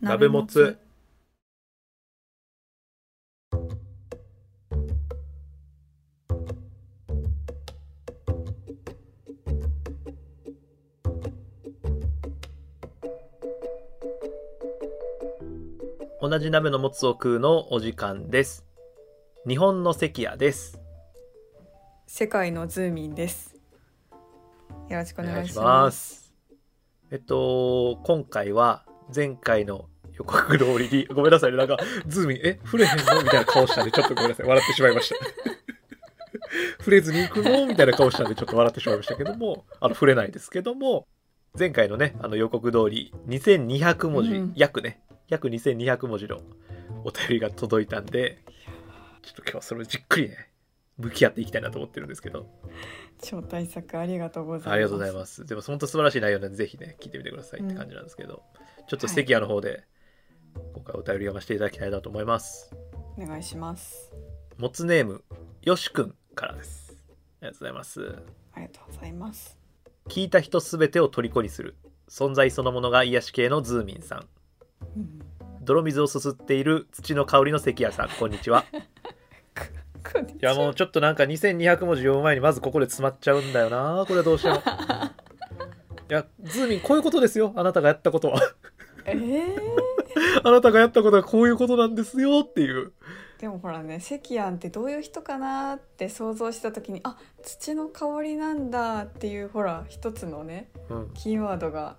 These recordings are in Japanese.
鍋もつ。同じ鍋のもつを食うのお時間です。日本の関谷です。世界のズーミンです。よろしくおお願いします。えっと今回は前回の予告通りにごめんなさいね。なんかズーミンえ触れへんの？みたいな顔したんでちょっとごめんなさい。笑ってしまいました。触れずに行くの？みたいな顔したんでちょっと笑ってしまいましたけどもあの触れないですけども前回のねあの予告通り2200文字、うん。約ね。約2200文字のお便りが届いたんでちょっと今日はそれをじっくりね向き合っていきたいなと思ってるんですけど。超大作ありがとうございます。ありがとうございます。でも本当素晴らしい内容なんでぜひね聞いてみてくださいって感じなんですけど、ちょっと関谷の方で今回お便り読ませていただきたいなと思います。お願いしますもつネームよしくんからです。ありがとうございます。ありがとうございます聞いた人すべてを虜にする存在そのものが癒し系のズーミンさん。うん泥水をすすっている土の香りの関谷さん こんにちは。いやもうちょっとなんか2200文字読む前にまずここで詰まっちゃうんだよなこれどうしても。いやズーミンこういうことですよあなたがやったことは。えー、あなたがやったことはこういうことなんですよっていう。でもほらね関谷ってどういう人かなって想像した時にあ土の香りなんだっていうほら一つのねうん、キーワードが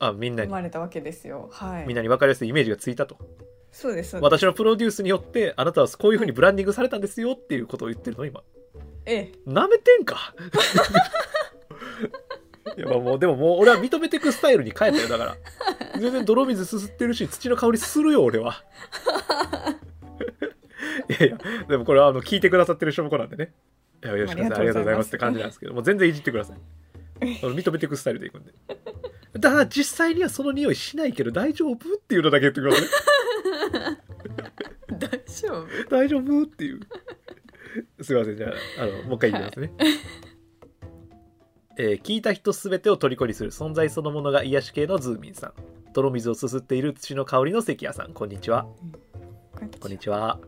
あみんなに。生まれたわけですよ。はい。みんなに分かりやすいイメージがついたと。そうですそうです。私のプロデュースによってあなたはこういうふうにブランディングされたんですよっていうことを言ってるの今。ええ。なめてんかいやまあもうでももう俺は認めていくスタイルに変えたよだから。全然泥水すすってるし土の香りするよ俺は。いやいやでもこれはあの聞いてくださってる証拠なんでね。いや吉川さんありがとうございます。って感じなんですけどもう全然いじってください。認めていくスタイルでいくんで。だから実際にはその匂いしないけど大丈夫っていうのだけ言ってください。大丈夫？大丈夫っていう。すいません、じゃあ、あの、もう一回言いますね。えー聞いた人すべてを虜にする存在そのものが癒し系のズーミンさん。泥水をすすっている土の香りの関谷さん、こんにちは。こんにちは。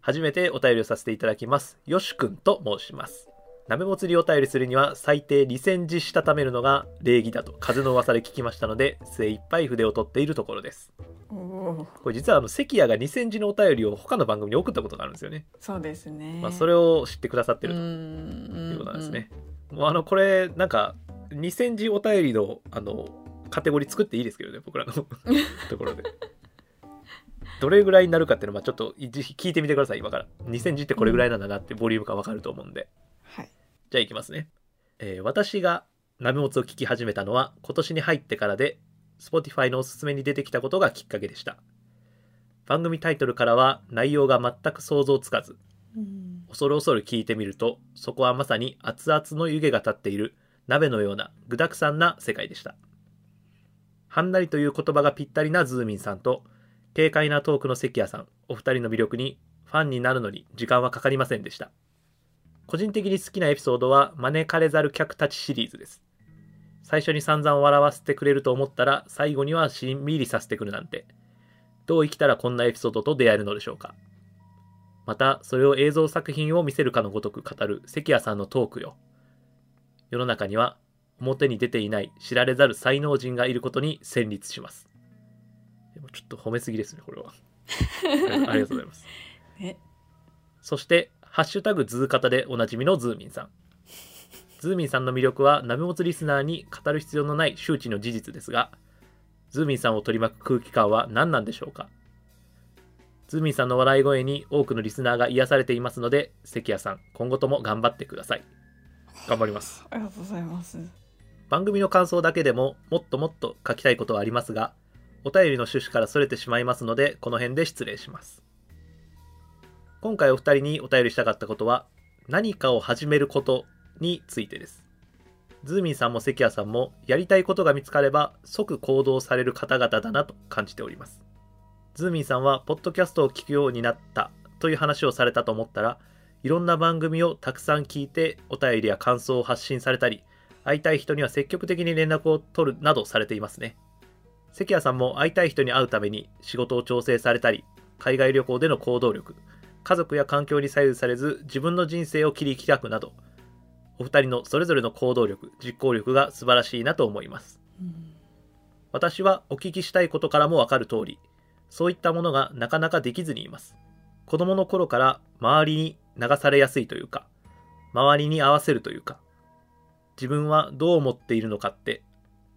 初めてお便りをさせていただきます。よしくんと申します。鍋もつりお便りするには最低2000字したためるのが礼儀だと風の噂で聞きましたので精一杯筆を取っているところです。これ実はあの関谷が2000字のお便りを他の番組に送ったことがあるんですよね。そうですねまあ、それを知ってくださってるとういんうことなんですね。もうあのこれなんか2000字お便りのあのカテゴリー作っていいですけどね僕らの ところで。どれぐらいになるかっていうのはまあちょっと聞いてみてください今から。2000字ってこれぐらいなんだなってボリュームがわかると思うんで。はいじゃあいきますね。えー私が鍋もつを聞き始めたのは今年に入ってからで Spotify のおすすめに出てきたことがきっかけでした。番組タイトルからは内容が全く想像つかずうん恐る恐る聞いてみるとそこはまさに熱々の湯気が立っている鍋のような具沢山な世界でした。はんなりという言葉がぴったりなズーミンさんと軽快なトークの関谷さんお二人の魅力にファンになるのに時間はかかりませんでした。個人的に好きなエピソードは招かれざる客たちシリーズです。最初に散々笑わせてくれると思ったら最後にはしんみりさせてくるなんて。どう生きたらこんなエピソードと出会えるのでしょうか。またそれを映像作品を見せるかのごとく語る関谷さんのトークよ。世の中には表に出ていない知られざる才能人がいることに戦慄します。でもちょっと褒めすぎですねこれは。ありがとうございます。え？そして「ハッシュタグズーカタ」でおなじみのズーミンさん。ズーミンさんの魅力は鍋もつリスナーに語る必要のない周知の事実ですがズーミンさんを取り巻く空気感は何なんでしょうか？ズーミンさんの笑い声に多くのリスナーが癒されていますので関谷さん今後とも頑張ってください。頑張ります。ありがとうございます。番組の感想だけでももっともっと書きたいことはありますがお便りの趣旨からそれてしまいますのでこの辺で失礼します。今回お二人にお便りしたかったことは何かを始めることについてです。ズーミンさんも関谷さんもやりたいことが見つかれば即行動される方々だなと感じておりますズーミンさんはポッドキャストを聞くようになったという話をされたと思ったらいろんな番組をたくさん聞いてお便りや感想を発信されたり会いたい人には積極的に連絡を取るなどされていますね。関谷さんも会いたい人に会うために仕事を調整されたり海外旅行での行動力家族や環境に左右されず自分の人生を切り開くなどお二人のそれぞれの行動力実行力が素晴らしいなと思います。うん。私はお聞きしたいことからもわかる通りそういったものがなかなかできずにいます。子供の頃から周りに流されやすいというか周りに合わせるというか自分はどう思っているのかって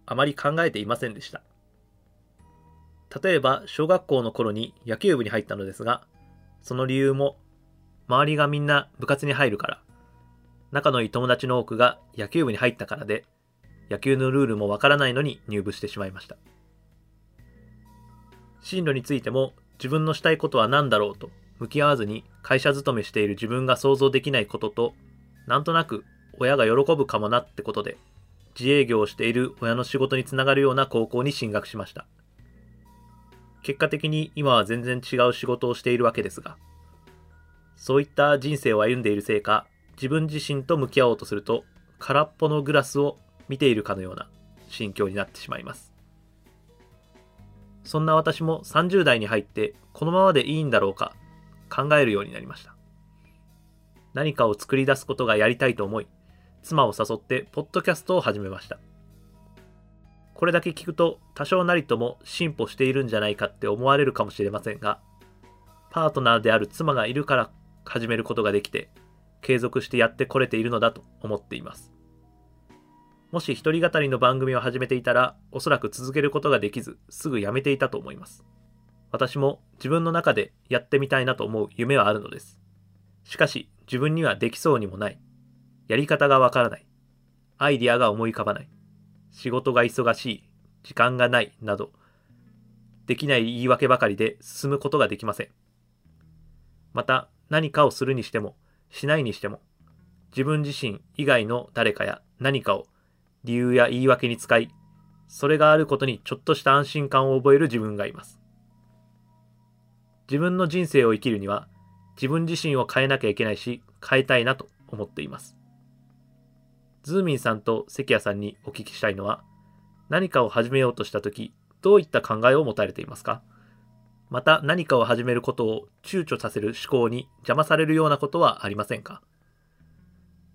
あまり考えていませんでした。例えば小学校の頃に野球部に入ったのですがその理由も周りがみんな部活に入るから仲のいい友達の多くが野球部に入ったからで野球のルールもわからないのに入部してしまいました。進路についても自分のしたいことは何だろうと向き合わずに会社勤めしている自分が想像できないこととなんとなく親が喜ぶかもなってことで自営業をしている親の仕事につながるような高校に進学しました。結果的に今は全然違う仕事をしているわけですがそういった人生を歩んでいるせいか自分自身と向き合おうとすると空っぽのグラスを見ているかのような心境になってしまいます。そんな私も30代に入ってこのままでいいんだろうか考えるようになりました。何かを作り出すことがやりたいと思い妻を誘ってポッドキャストを始めました。これだけ聞くと多少なりとも進歩しているんじゃないかって思われるかもしれませんがパートナーである妻がいるから始めることができて継続してやってこれているのだと思っています。もし一人語りの番組を始めていたらおそらく続けることができずすぐやめていたと思います。私も自分の中でやってみたいなと思う夢はあるのです。しかし自分にはできそうにもない。やり方がわからない。アイディアが思い浮かばない。仕事が忙しい。時間がない。などできない言い訳ばかりで進むことができません。また何かをするにしてもしないにしても自分自身以外の誰かや何かを理由や言い訳に使いそれがあることにちょっとした安心感を覚える自分がいます。自分の人生を生きるには自分自身を変えなきゃいけないし変えたいなと思っています。ズーミンさんと関谷さんにお聞きしたいのは何かを始めようとした時どういった考えを持たれていますか？また何かを始めることを躊躇させる思考に邪魔されるようなことはありませんか？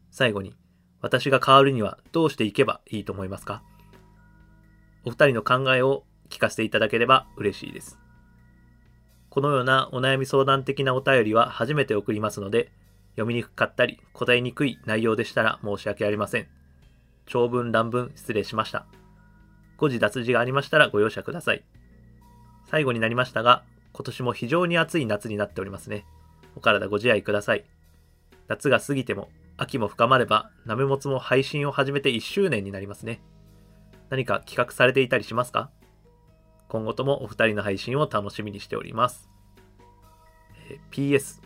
最後に私が変わるにはどうしていけばいいと思いますか？お二人の考えを聞かせていただければ嬉しいです。このようなお悩み相談的なお便りは初めて送りますので、読みにくかったり答えにくい内容でしたら申し訳ありません。長文乱文失礼しました。誤字脱字がありましたらご容赦ください。最後になりましたが、今年も非常に暑い夏になっておりますね。お体ご自愛ください。夏が過ぎても秋も深まれば、なめもつも配信を始めて1周年になりますね。何か企画されていたりしますか？今後ともお二人の配信を楽しみにしております。えー PS。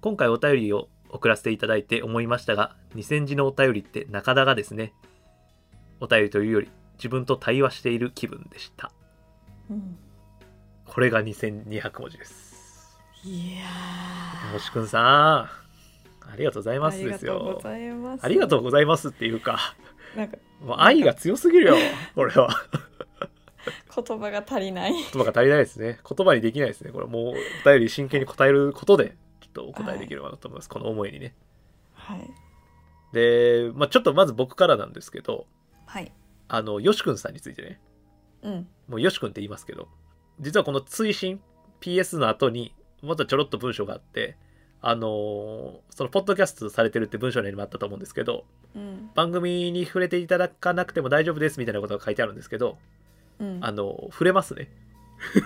今回お便りを送らせていただいて思いましたが、2000字のお便りって中田がですね、お便りというより自分と対話している気分でした。うんこれが2200文字です。いやーもしくんさん、ありがとうございますですよ。ありがとうございますっていうか、なんかもう愛が強すぎるよ、俺は。言葉が足りない言葉が足りないですね。言葉にできないですね。これもうお便り真剣に答えることで、ちょっとお答えできればなと思います。この思いにね。はいで、まあちょっとまず僕からなんですけど、はいあの、よしくんさんについてね、うんもうよしくんって言いますけど、実はこの追伸 PS の後に、またちょろっと文章があって、あのーそのポッドキャストされてるって文章にもあったと思うんですけど、うん。番組に触れていただかなくても大丈夫ですみたいなことが書いてあるんですけど、うん。あの、触れますね。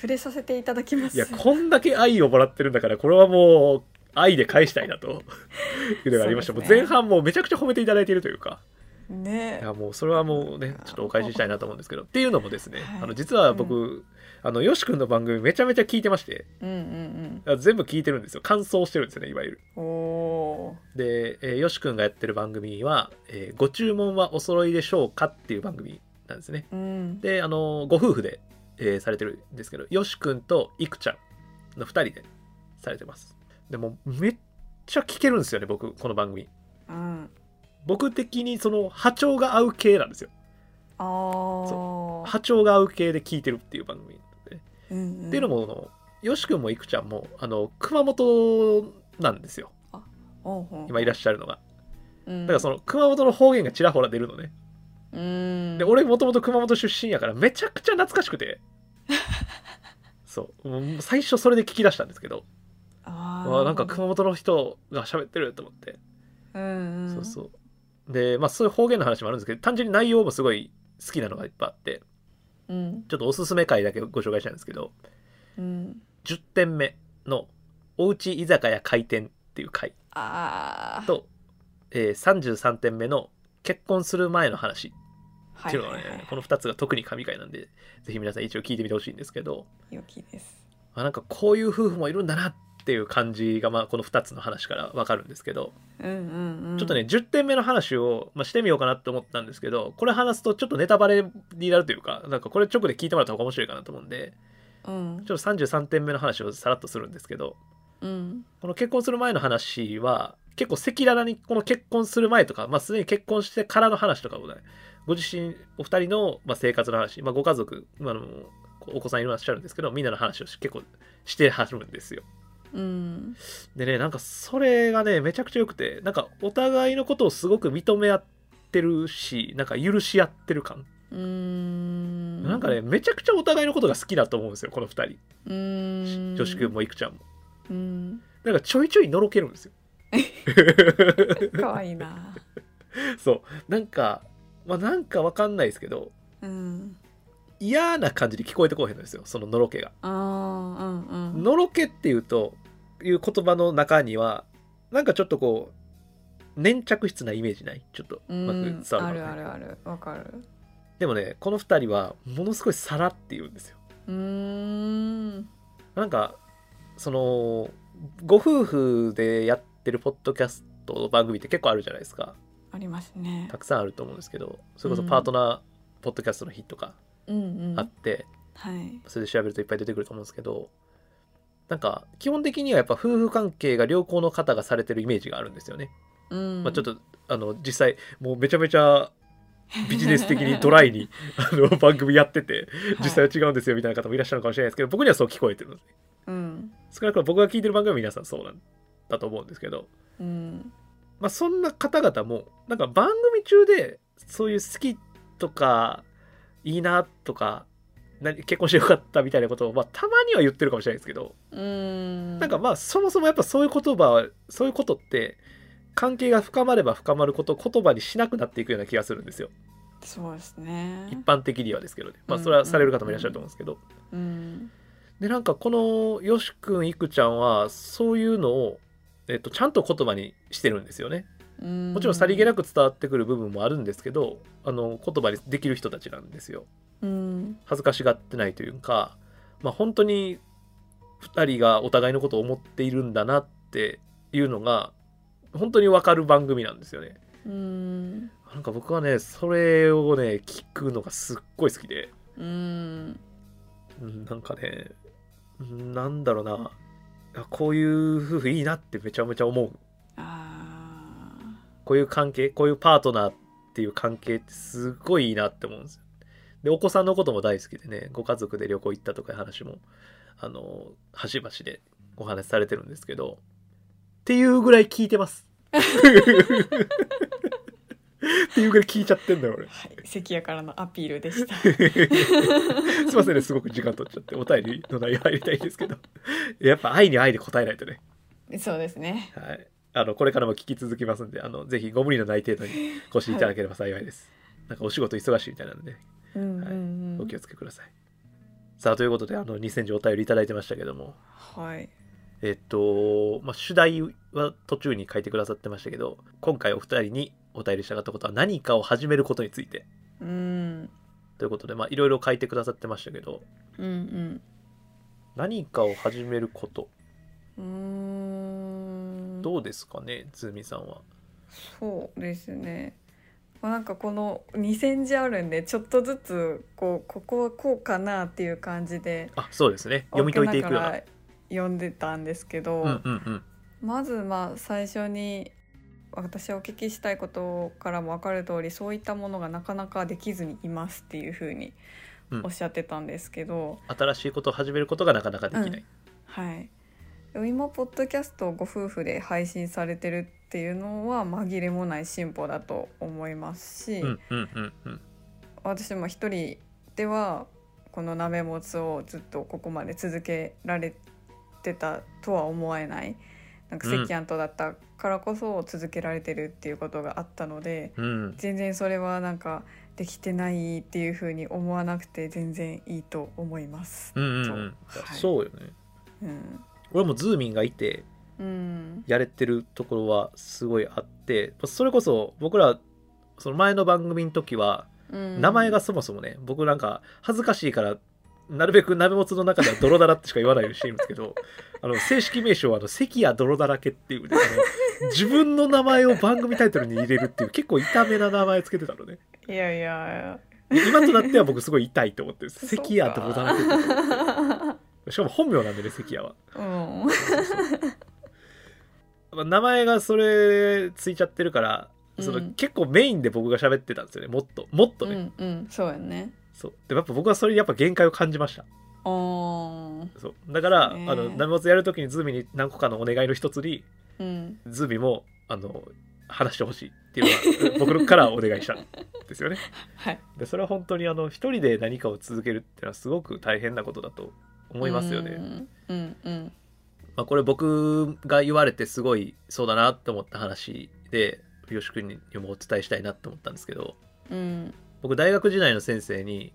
触れさせていただきます。いや、こんだけ愛をもらってるんだから、これはもう、愛で返したいなと いうのがありました。ね。もう前半もうめちゃくちゃ褒めていただいているというか、ね。いやもうそれはもうね、ちょっとお返ししたいなと思うんですけど、っていうのもですね、はい。あの実は僕、あの、よしくんの番組めちゃめちゃ聞いてまして、うんあ全部聞いてるんですよ。感想してるんですよね、いわゆる。うんうんおーで、えーよしくんがやってる番組は、えーご注文はお揃いでしょうかっていう番組なんですね。うんで、あのご夫婦で、えーされてるんですけど、よしくんといくちゃんの2人でされてます。でも、めっちゃ聞けるんですよね、僕、この番組。うん僕的にその波長が合う系なんですよ。波長が合う系で聞いてるっていう番組うんうん。っていうのもよし君もいくちゃんもあの熊本なんですよ。今いらっしゃるのが。うん。だからその熊本の方言がちらほら出るのね。うん。で俺もともと熊本出身やからめちゃくちゃ懐かしくて。そう。最初それで聞き出したんですけど。あなんか熊本の人が喋ってると思って、うんうん。そうそう。でまあそういう方言の話もあるんですけど単純に内容もすごい好きなのがいっぱいあってうん。ちょっとおすすめ回だけご紹介したいんですけどうん10点目の「おうち居酒屋開店」っていう回。と、えー33点目の「結婚する前の話」はっていうのがね、この2つが特に神回なんでぜひ皆さん一応聞いてみてほしいんですけど。良きです。あなんかこういう夫婦もいるんだなっていう感じが、まあ、この2つの話から分かるんですけど、うんうんうん。ちょっとね10点目の話を、まあ、してみようかなって思ったんですけどこれ話すとちょっとネタバレになるというかなんかこれ直で聞いてもらった方が面白いかなと思うんでうん。ちょっと33点目の話をさらっとするんですけどうん。この結婚する前の話は結構赤裸々にこの結婚する前とか、まあ、すでに結婚してからの話とかをねご自身お二人の、まあ、生活の話、まあ、ご家族、まあ、あのお子さんいらっしゃるんですけどみんなの話をし結構してはるんですようん。でねなんかそれがねめちゃくちゃ良くてなんかお互いのことをすごく認め合ってるしなんか許し合ってる感、うーん。なんかねめちゃくちゃお互いのことが好きだと思うんですよこの二人。うーん。女子くんもいくちゃんも。うん。なんかちょいちょいのろけるんですよ。可愛いな。そう。なんかまあなんかわかんないですけどうん嫌な感じに聞こえてこうへんのですよ。そののろけが。うんうん。のろけっていうという言葉の中にはなんかちょっとこう粘着質なイメージない？ちょっとうまくうん伝わるかなあるあるあるわかる。でもねこの2人はものすごいさらって言うんですよ。うーん。なんかそのご夫婦でやってるポッドキャストの番組って結構あるじゃないですか。ありますね。たくさんあると思うんですけどそれこそパートナーポッドキャストの日とかうんうん。あって、はい。それで調べるといっぱい出てくると思うんですけどなんか基本的にはやっぱ夫婦関係が良好の方がされてるイメージがあるんですよね、うん。まあ、ちょっとあの実際もうめちゃめちゃ ビジネス的にドライに あの番組やってて実際は違うんですよみたいな方もいらっしゃるかもしれないですけど僕にはそう聞こえてるのでうん。少なくとも僕が聞いてる番組は皆さんそうなんだと思うんですけど、うん。まあ、そんな方々もなんか番組中でそういう好きとかいいなとか何結婚してよかったみたいなことを、まあ、たまには言ってるかもしれないですけど、うん。なんかまあそもそもやっぱそういう言葉はそういうことって関係が深まれば深まることを言葉にしなくなっていくような気がするんですよ。そうですね。一般的にはですけどね。まあうんそれはされる方もいらっしゃると思うんですけど、うん。でなんかこのよしくんいくちゃんはそういうのを、えっと、ちゃんと言葉にしてるんですよねももちろんさりげなく伝わってくる部分もあるんですけどあの言葉にできる人たちなんですよ。うん。恥ずかしがってないというかまあ本当に2人がお互いのことを思っているんだなっていうのが本当に分かる番組なんですよね。うん。なんか僕はねそれをね聞くのがすっごい好きで。うん。うんなんかねうんなんだろうな。あこういう夫婦いいなってめちゃめちゃ思う。あこういう関係こういうパートナーっていう関係ってすごいいいなって思うんですよ。でお子さんのことも大好きでねご家族で旅行行ったとかいう話もあの端々でお話しされてるんですけどっていうぐらい聞いてます。っていうぐらい聞いちゃってんだよ俺。ーはい関谷からのアピールでした。すいませんねすごく時間取っちゃってお便りの内容入りたいんですけど。やっぱ愛に愛で答えないとね。そうですね。はいあのこれからも聞き続きますんであのぜひご無理のない程度にご視聴いただければ幸いです、なんかお仕事忙しいみたいなのでうんうんうん。お気をつけください、さあということであの2000字お便りいただいてましたけども。はい。えっと、まあ、主題は途中に書いてくださってましたけど今回お二人にお便りしたかったことは何かを始めることについて。うん。ということでまあいろいろ書いてくださってましたけど。うんうん。何かを始めること。うーんどうですかねズーミンさんは？そうですね。まあ、なんかこの2,000字あるんでちょっとずつこうここはこうかなっていう感じであそうですね。読み解いていくような。読んでたんですけど、うんうんうん。まずまあ最初に私お聞きしたいことからも分かる通りそういったものがなかなかできずにいますっていうふうにうん。おっしゃってたんですけど、新しいことを始めることがなかなかできない、はい。でも今ポッドキャストをご夫婦で配信されてるっていうのは紛れもない進歩だと思いますし、うん、うんうんうん。私も一人ではこの鍋もつをずっとここまで続けられてたとは思えないなんかうん関アントだったからこそ続けられてるっていうことがあったので、うん。全然それはなんかできてないっていう風に思わなくて全然いいと思います。うんうんうん。はい。そうよね。うん、俺もズーミンがいてうん、やれてるところはすごいあってそれこそ僕らその前の番組の時はうん。名前がそもそもね、僕なんか恥ずかしいからなるべく鍋もつの中では泥だらってしか言わないようにしてるんですけど あの正式名称はあの関谷泥だらけっていうね自分の名前を番組タイトルに入れるっていう結構痛めな名前つけてたのね。いやいや今となっては僕すごい痛いと思ってる関谷泥だらけってしかも本名なんでね関谷は。うん。まあ名前がそれついちゃってるからその、うん。結構メインで僕が喋ってたんですよねもっともっとね、うんうんそうやね。そう。でもやっぱ僕はそれにやっぱ限界を感じました。あー。そう。だから、ね。あのナメモツやるときにズーミに何個かのお願いの一つにうん。ズーミもあの話してほしいっていうのは 僕からお願いしたんですよね。はい。でそれは本当にあの一人で何かを続けるっていうのはすごく大変なことだと思いますよね、うんうんうん。まあ、これ僕が言われてすごいそうだなって思った話でよし君にもお伝えしたいなって思ったんですけどうん。僕大学時代の先生に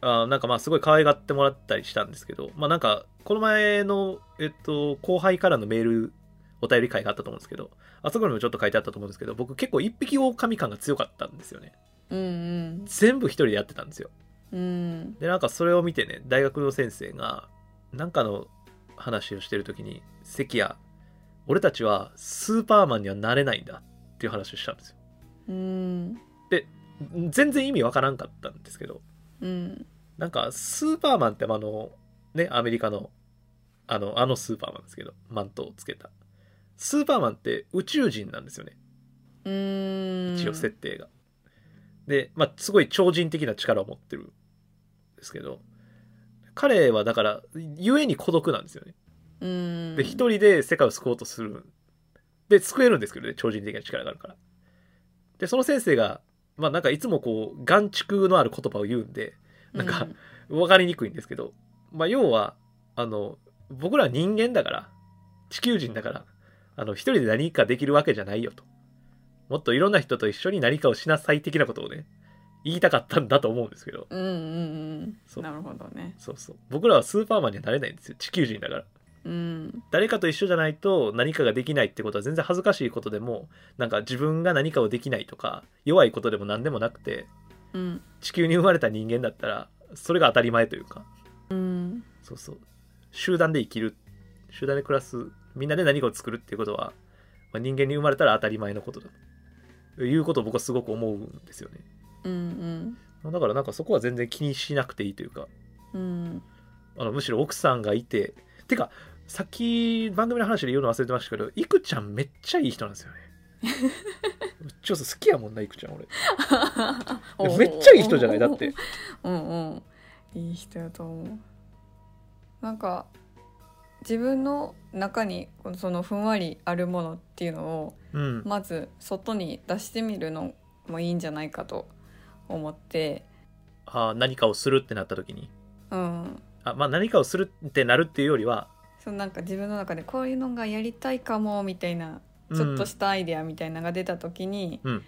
あなんかまあすごい可愛がってもらったりしたんですけどまあなんかこの前の、えっと、後輩からのメールお便り会があったと思うんですけどあそこにもちょっと書いてあったと思うんですけど僕結構一匹狼感が強かったんですよね。うん。全部一人でやってたんですようん。でなんかそれを見てね大学の先生がなんかの話をしてる時に「関谷俺たちはスーパーマンにはなれないんだ」っていう話をしたんですよ。うん。全然意味わからんかったんですけどうん。なんかスーパーマンってあのねアメリカのあのあのスーパーマンですけどマントをつけた。スーパーマンって宇宙人なんですよね。うん。一応設定が、でまあすごい超人的な力を持ってるんですけど彼はだから故に孤独なんですよね。うん。で一人で世界を救おうとする。で救えるんですけどね超人的な力があるから。でその先生がまあなんかいつもこう眼蓄のある言葉を言うんでなんか分かりにくいんですけど、まあ、要はあの僕らは人間だから地球人だからあの一人で何かできるわけじゃないよと。もっといろんな人と一緒に何かをしなさい的なことをね言いたかったんだと思うんですけど。うんうんうんそう。なるほどね。そうそう。僕らはスーパーマンにはなれないんですよ。地球人だから。うん。誰かと一緒じゃないと何かができないってことは全然恥ずかしいことでもなんか自分が何かをできないとか弱いことでも何でもなくてうん。地球に生まれた人間だったらそれが当たり前というか。うん。そうそう。集団で生きる。集団で暮らすみんなで何かを作るっていうことは、まあ、人間に生まれたら当たり前のことだということを僕はすごく思うんですよねうんだからなんかそこは全然気にしなくていいというかうんあのむしろ奥さんがいててかさっき番組の話で言うの忘れてましたけどいくちゃんめっちゃいい人なんですよね ちょっと好きやもんな、いくちゃん、俺。めっちゃいい人じゃないだって。うんうんいい人やと思うなんか自分の中にそのふんわりあるものっていうのをうん。まず外に出してみるのもいいんじゃないかと思ってあー何かをするってなった時に？うんあまあ何かをするってなるっていうよりは、そのなんか自分の中でこういうのがやりたいかもみたいなうんちょっとしたアイデアみたいなのが出た時に、うん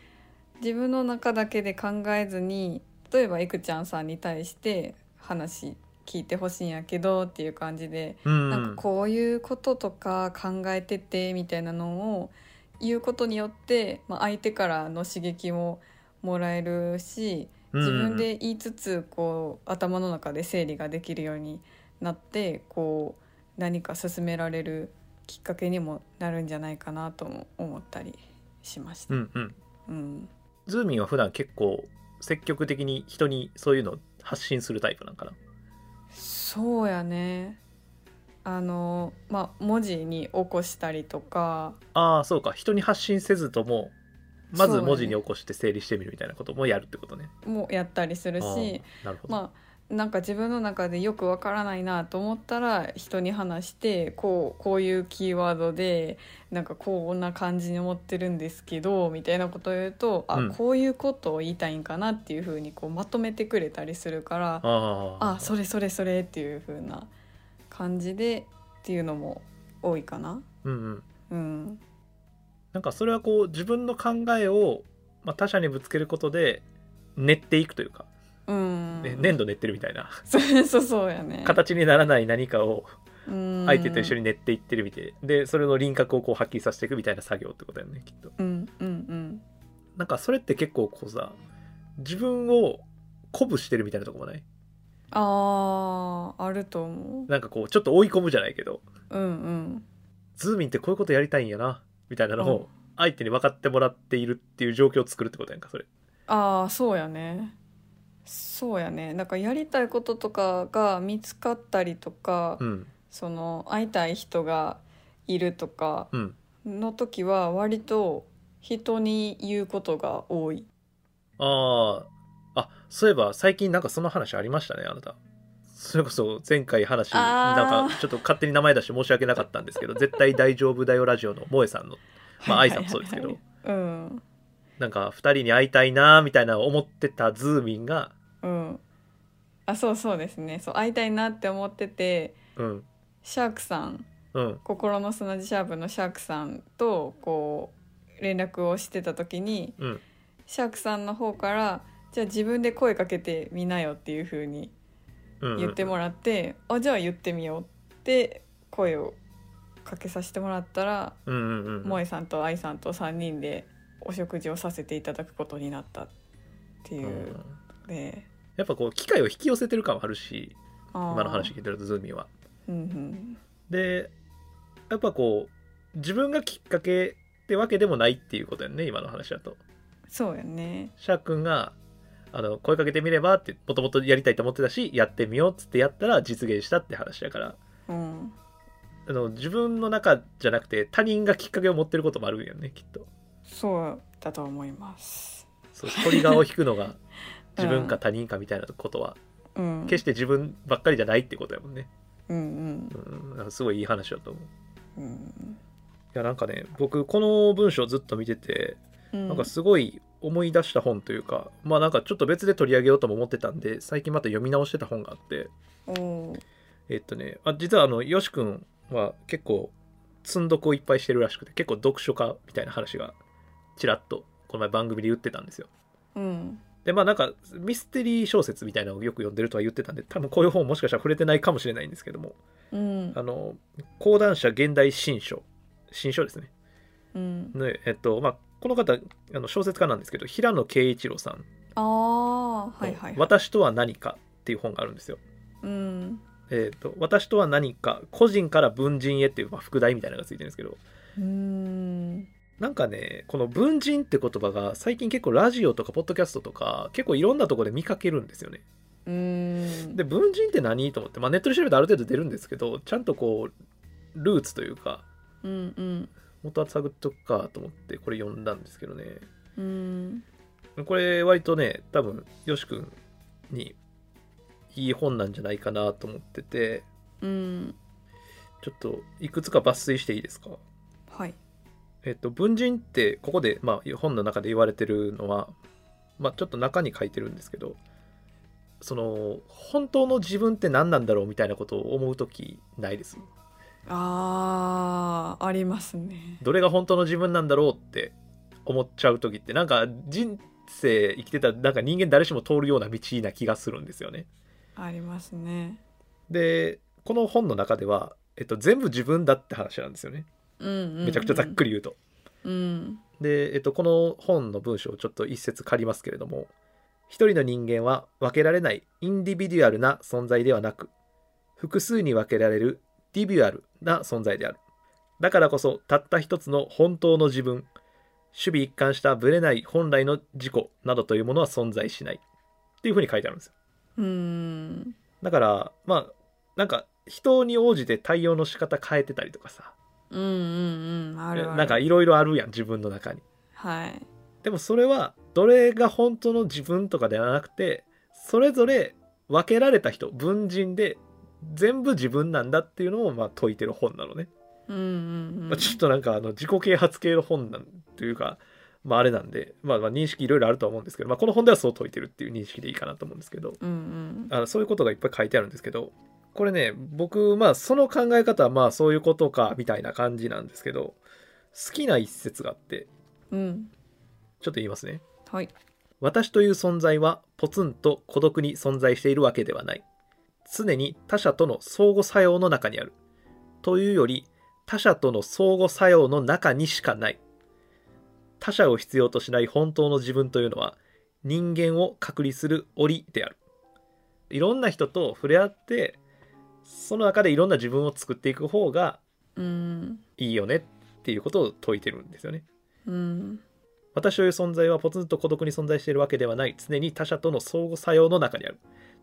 自分の中だけで考えずに例えばいくちゃんさんに対して話聞いてほしいんやけどっていう感じで、うん。なんかこういうこととか考えててみたいなのを言うことによって、まあ、相手からの刺激ももらえるしうん自分で言いつつこう頭の中で整理ができるようになってこう何か進められるきっかけにもなるんじゃないかなとも思ったりしました。うんうん。うんズーミンは普段結構積極的に人にそういうのを発信するタイプなんかな？そうやねあのまあ文字に起こしたりとかああそうか人に発信せずともまず文字に起こして整理してみるみたいなこともやるってことね。もやったりするしなるほど、まあなんか自分の中でよくわからないなと思ったら人に話してこうこういうキーワードでなんかこんな感じに思ってるんですけどみたいなことを言うと、あうん。こういうことを言いたいんかなっていうふうにこうまとめてくれたりするからあああそれそれそれっていうふうな感じでっていうのも多いかな。うんうん。うん、なんかそれはこう自分の考えを、まあ、他者にぶつけることで練っていくというか、うん、ね、粘土練ってるみたいなそうそうやね。形にならない何かを相相手と一緒に。に練っていってるみたいでそれの輪郭をこう発揮させていくみたいな作業ってことだよねきっとうんうんうん。なんかそれって結構こうさ自分を鼓舞してるみたいなとこもない？あああると思なんかこうちょっと追い込むじゃないけどう。うんうん。ズーミンってこういうことやりたいんやなみたいなのうんを相手に分かってもらっているっていう状況を作るってことやんかそれああそうやね。そうやね。だからやりたいこととかが見つかったりとか、うんその会いたい人がいるとかうんの時は割と人に言うことが多い。あああそういえば最近なんかその話ありましたねあなたそれこそ前回話なんかちょっと勝手に名前出して申し訳なかったんですけど絶対大丈夫だよラジオの萌えさんのまあはい愛さんもそうですけど。うん。なんか2人に会いたいなみたいな思ってたズーミンがうん。あそうそうですね。そう会いたいなって思っててうん。シャークさんうん。心の砂地シャープのシャークさんとこう連絡をしてた時にうん。シャークさんの方から「じゃあ自分で声かけてみなよ」っていう風にうん言ってもらって「あじゃあ言ってみよう」って声をかけさせてもらったらうんうんうん萌えさんと愛さんと3人でお食事をさせていただくことになったっていう。うん。で。やっぱこう機会を引き寄せてる感はあるし今今の話聞いてるとズーミンは。うんうん。でやっぱこう自分がきっかけってわけでもないっていうことやんね今の話だと。そうやね。シャー君があの声かけてみればってもともとやりたいと思ってたしやってみようっつってやったら実現したって話だから。うん。あの自分の中じゃなくて他人がきっかけを持ってることもあるんよねきっと。そうだと思います。そうトリガーを引くのが 自分か他人かみたいなことはうん。決して自分ばっかりじゃないってことやもんね、うんうん、なんかすごいいい話だと思う。うんうん。いやなんかね僕この文章ずっと見ててうん。なんかすごい思い出した本というか、まあなんかちょっと別で取り上げようとも思ってたんで最近また読み直してた本があってえっとねあ実はあのよし君は結構積んどくをいっぱいしてるらしくて結構読書家みたいな話がちらっとこの前番組で言ってたんですよ。うん。でまあなんかミステリー小説みたいなのをよく読んでるとは言ってたんで多分こういう本もしかしたら触れてないかもしれないんですけどもうん。あの講談社現代新書。新書ですね。うん。ねえっとまあこの方あの小説家なんですけど平野啓一郎さん。ああはいはいはい。私とは何か」っていう本があるんですよ。うん。えー、と私とは何か個人から文人へっていう、まあ、副題みたいなのがついてるんですけど。うん。なんかねこの文人って言葉が最近結構ラジオとかポッドキャストとか結構いろんなところで見かけるんですよね。うん。で文人って何と思って、まあ、ネットで調べたらある程度出るんですけどちゃんとこうルーツというかうんうん元は探っとくかと思ってこれ読んだんですけどね。うん。これ割とね多分よし君にいい本なんじゃないかなと思ってて。うんちょっといくつか抜粋していいですか？はい。えっと文人ってここで、まあ、本の中で言われてるのは、まあ、ちょっと中に書いてるんですけどその本当の自分って何なんだろうみたいなことを思う時ないです？あーありますね。どれが本当の自分なんだろうって思っちゃう時ってなんか人生生きてたなんか人間誰しも通るような道な気がするんですよね。ありますね。でこの本の中では、えっと、全部自分だって話なんですよね。うんうんうん。めちゃくちゃざっくり言うと、うん。で、えっと、この本の文章をちょっと一節借りますけれども一人の人間は分けられないインディビデュアルな存在ではなく複数に分けられるディビュアルな存在である。だからこそたった一つの本当の自分守備一貫したぶれない本来の自己などというものは存在しない。っていうふうに書いてあるんですよ。うん。だからまあなんか人に応じて対応の仕方変えてたりとかさ。うんうんうんあるある。なんかいろいろあるやん自分の中に。はい。でもそれはどれが本当の自分とかではなくてそれぞれ分けられた人文人で全部自分なんだっていうのをまあ説いてる本なのね、うんうんうん。まあ、ちょっとなんかあの自己啓発系の本なんというかまああれなんで、まあ、まあ認識いろいろあるとは思うんですけど、まあ、この本ではそう説いてるっていう認識でいいかなと思うんですけどうんうん。あのそういうことがいっぱい書いてあるんですけどこれね僕まあその考え方はまあそういうことかみたいな感じなんですけど好きな一節があってうん。ちょっと言いますね。はい。私という存在はポツンと孤独に存在しているわけではない常に他者との相互作用の中にある。というより他者との相互作用の中にしかない。他者を必要としない本当の自分というのは人間を隔離する檻である。いろんな人と触れ合ってその中でいろんな自分を作っていく方がうん。いいよねっていうことを説いてるんですよね。うん。私という存在はポツンと孤独に存在しているわけではない。常に他者との相互作用の中にある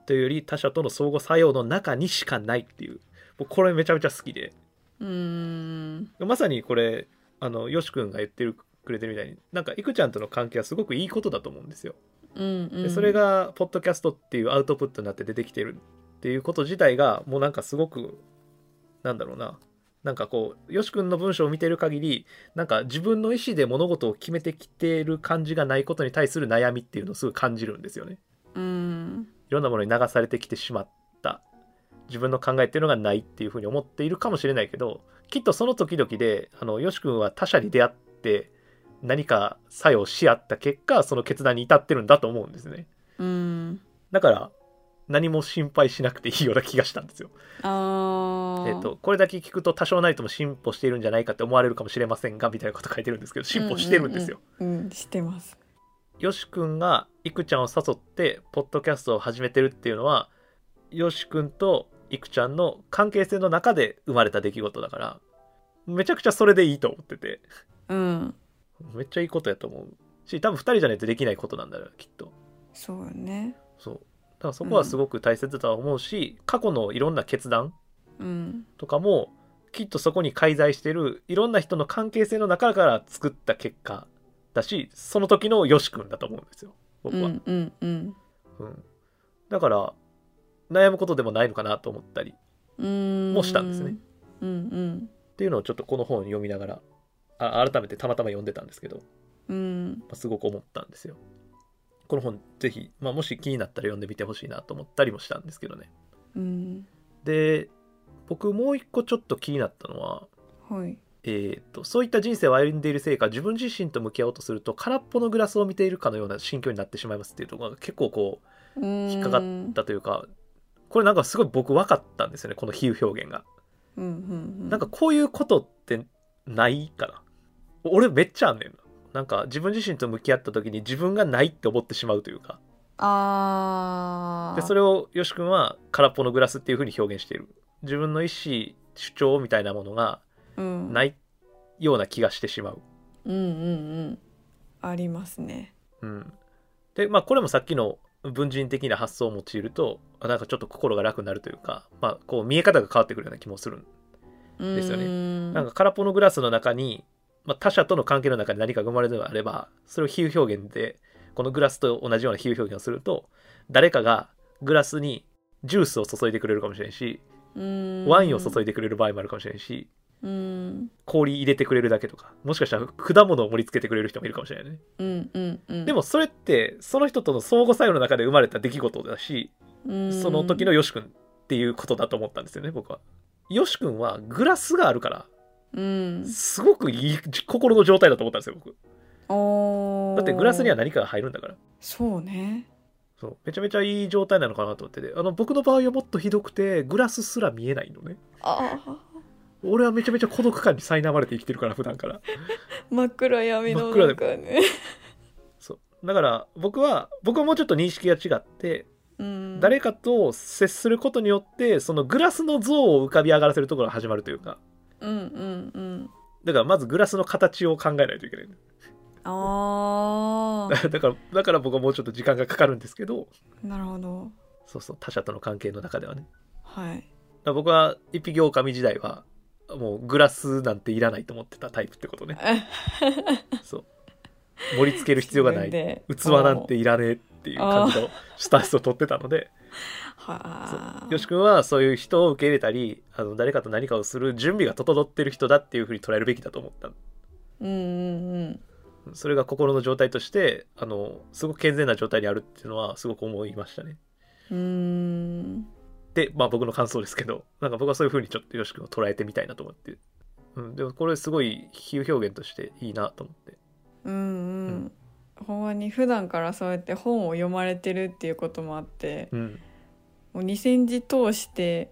というより他者との相互作用の中にしかないっていう。僕これめちゃめちゃ好きで。うん。まさにこれあのよし君が言ってるくれてるみたいになんかいくちゃんとの関係はすごくいいことだと思うんですよ。うんうん。でそれがポッドキャストっていうアウトプットになって出てきてるっていうこと自体がもうなんかすごくなんだろうな。なんかこうよし君の文章を見てる限りなんか自分の意思で物事を決めてきてる感じがないことに対する悩みっていうのをすごい感じるんですよね。うんいろんなものに流されてきてしまった。自分の考えっていうのがないっていうふうに思っているかもしれないけどきっとその時々であのよし君は他者に出会って何か作用し合った結果その決断に至ってるんだと思うんですね。うん。だから何も心配しなくていいような気がしたんですよ。えっ、とこれだけ聞くと多少なりとも進歩しているんじゃないかって思われるかもしれませんがみたいなこと書いてるんですけど進歩してるんですよ。うんうんうん、うん。してますよし君がいくちゃんを誘ってポッドキャストを始めてるっていうのはよし君といくちゃんの関係性の中で生まれた出来事だからめちゃくちゃそれでいいと思ってて。うん。めっちゃいいことやと思うし多分2人じゃないとできないことなんだよきっと。そうよね。そう。だからそこはすごく大切だとは思うし、過去のいろんな決断うん。とかもきっとそこに介在してるいろんな人の関係性の中から作った結果だしその時のよし君だと思うんですよ。僕は、うんうんうん。うん。だから悩むことでもないのかなと思ったりもしたんですね。うんうん。ていうのをちょっとこの本を読みながらあ改めてたまたま読んでたんですけど、うん。まあすごく思ったんですよ。この本ぜひ、まあ、もし気になったら読んでみてほしいなと思ったりもしたんですけどね。うん。で僕もう一個ちょっと気になったのははいえー、とそういった人生を歩んでいるせいか自分自身と向き合おうとすると空っぽのグラスを見ているかのような心境になってしまいますっていうところが結構こう引引っかかったというかこれなんかすごい僕分かったんですよねこの比喩表現が、うんうんうん。なんかこういうことってないかな。俺めっちゃあんねんな。なんか自分自身と向き合った時に自分がないって思ってしまうというか。あー。でそれをよし君は空っぽのグラスっていう風に表現している。自分の意思主張みたいなものがうん。ないような気がしてしまう。うんうんうん。ありますね。うん、でまあこれもさっきの文人的な発想を用いるとあなんかちょっと心が楽になるというか、まあ、こう見え方が変わってくるような気もするですよね。ねなんか空っぽのグラスの中に、まあ、他者との関係の中に何かが生まれるのであればそれを比喩表現でこのグラスと同じような比喩表現をすると誰かがグラスにジュースを注いでくれるかもしれんしワインを注いでくれる場合もあるかもしれんしうん。氷入れてくれるだけとかもしかしたら果物を盛り付けてくれる人もいるかもしれないね。うんうんうん。でもそれってその人との相互作用の中で生まれた出来事だしその時のよし君っていうことだと思ったんですよね僕は。よし君はグラスがあるからうん。すごくいい心の状態だと思ったんですよ僕。だってグラスには何かが入るんだから。そうね。そう。めちゃめちゃいい状態なのかなと思ってて。あの僕の場合はもっとひどくてグラスすら見えないのね。ああ俺はめちゃめちゃ孤独感に苛まれて生きてるから普段から。真っ暗闇の真っ中ね。そう。だから僕は僕はもうちょっと認識が違ってうん。誰かと接することによってそのグラスの像を浮かび上がらせるところが始まるというか。うんうんうん。だからまずグラスの形を考えないといけないああ だからだから僕はもうちょっと時間がかかるんですけど。なるほど。そうそう他者との関係の中ではね。はい。ら僕は一匹狼時代はもうグラスなんていらないと思ってたタイプってことね。そう。盛り付ける必要がない。器なんていらねえっていう感じのスタンスを取ってたので。はあ。よし君はそういう人を受け入れたりあの誰かと何かをする準備が整ってる人だっていうふうに捉えるべきだと思った。うんうん。それが心の状態としてあのすごく健全な状態にあるっていうのはすごく思いましたね。うんまあ僕の感想ですけど なんか僕はそういうふうにちょっとよし君を捉えてみたいなと思って、うん、でもこれすごい比喩表現としていいなと思って。うんうん。ほんまに普段からそうやって本を読まれてるっていうこともあってうん。もう2,000字通して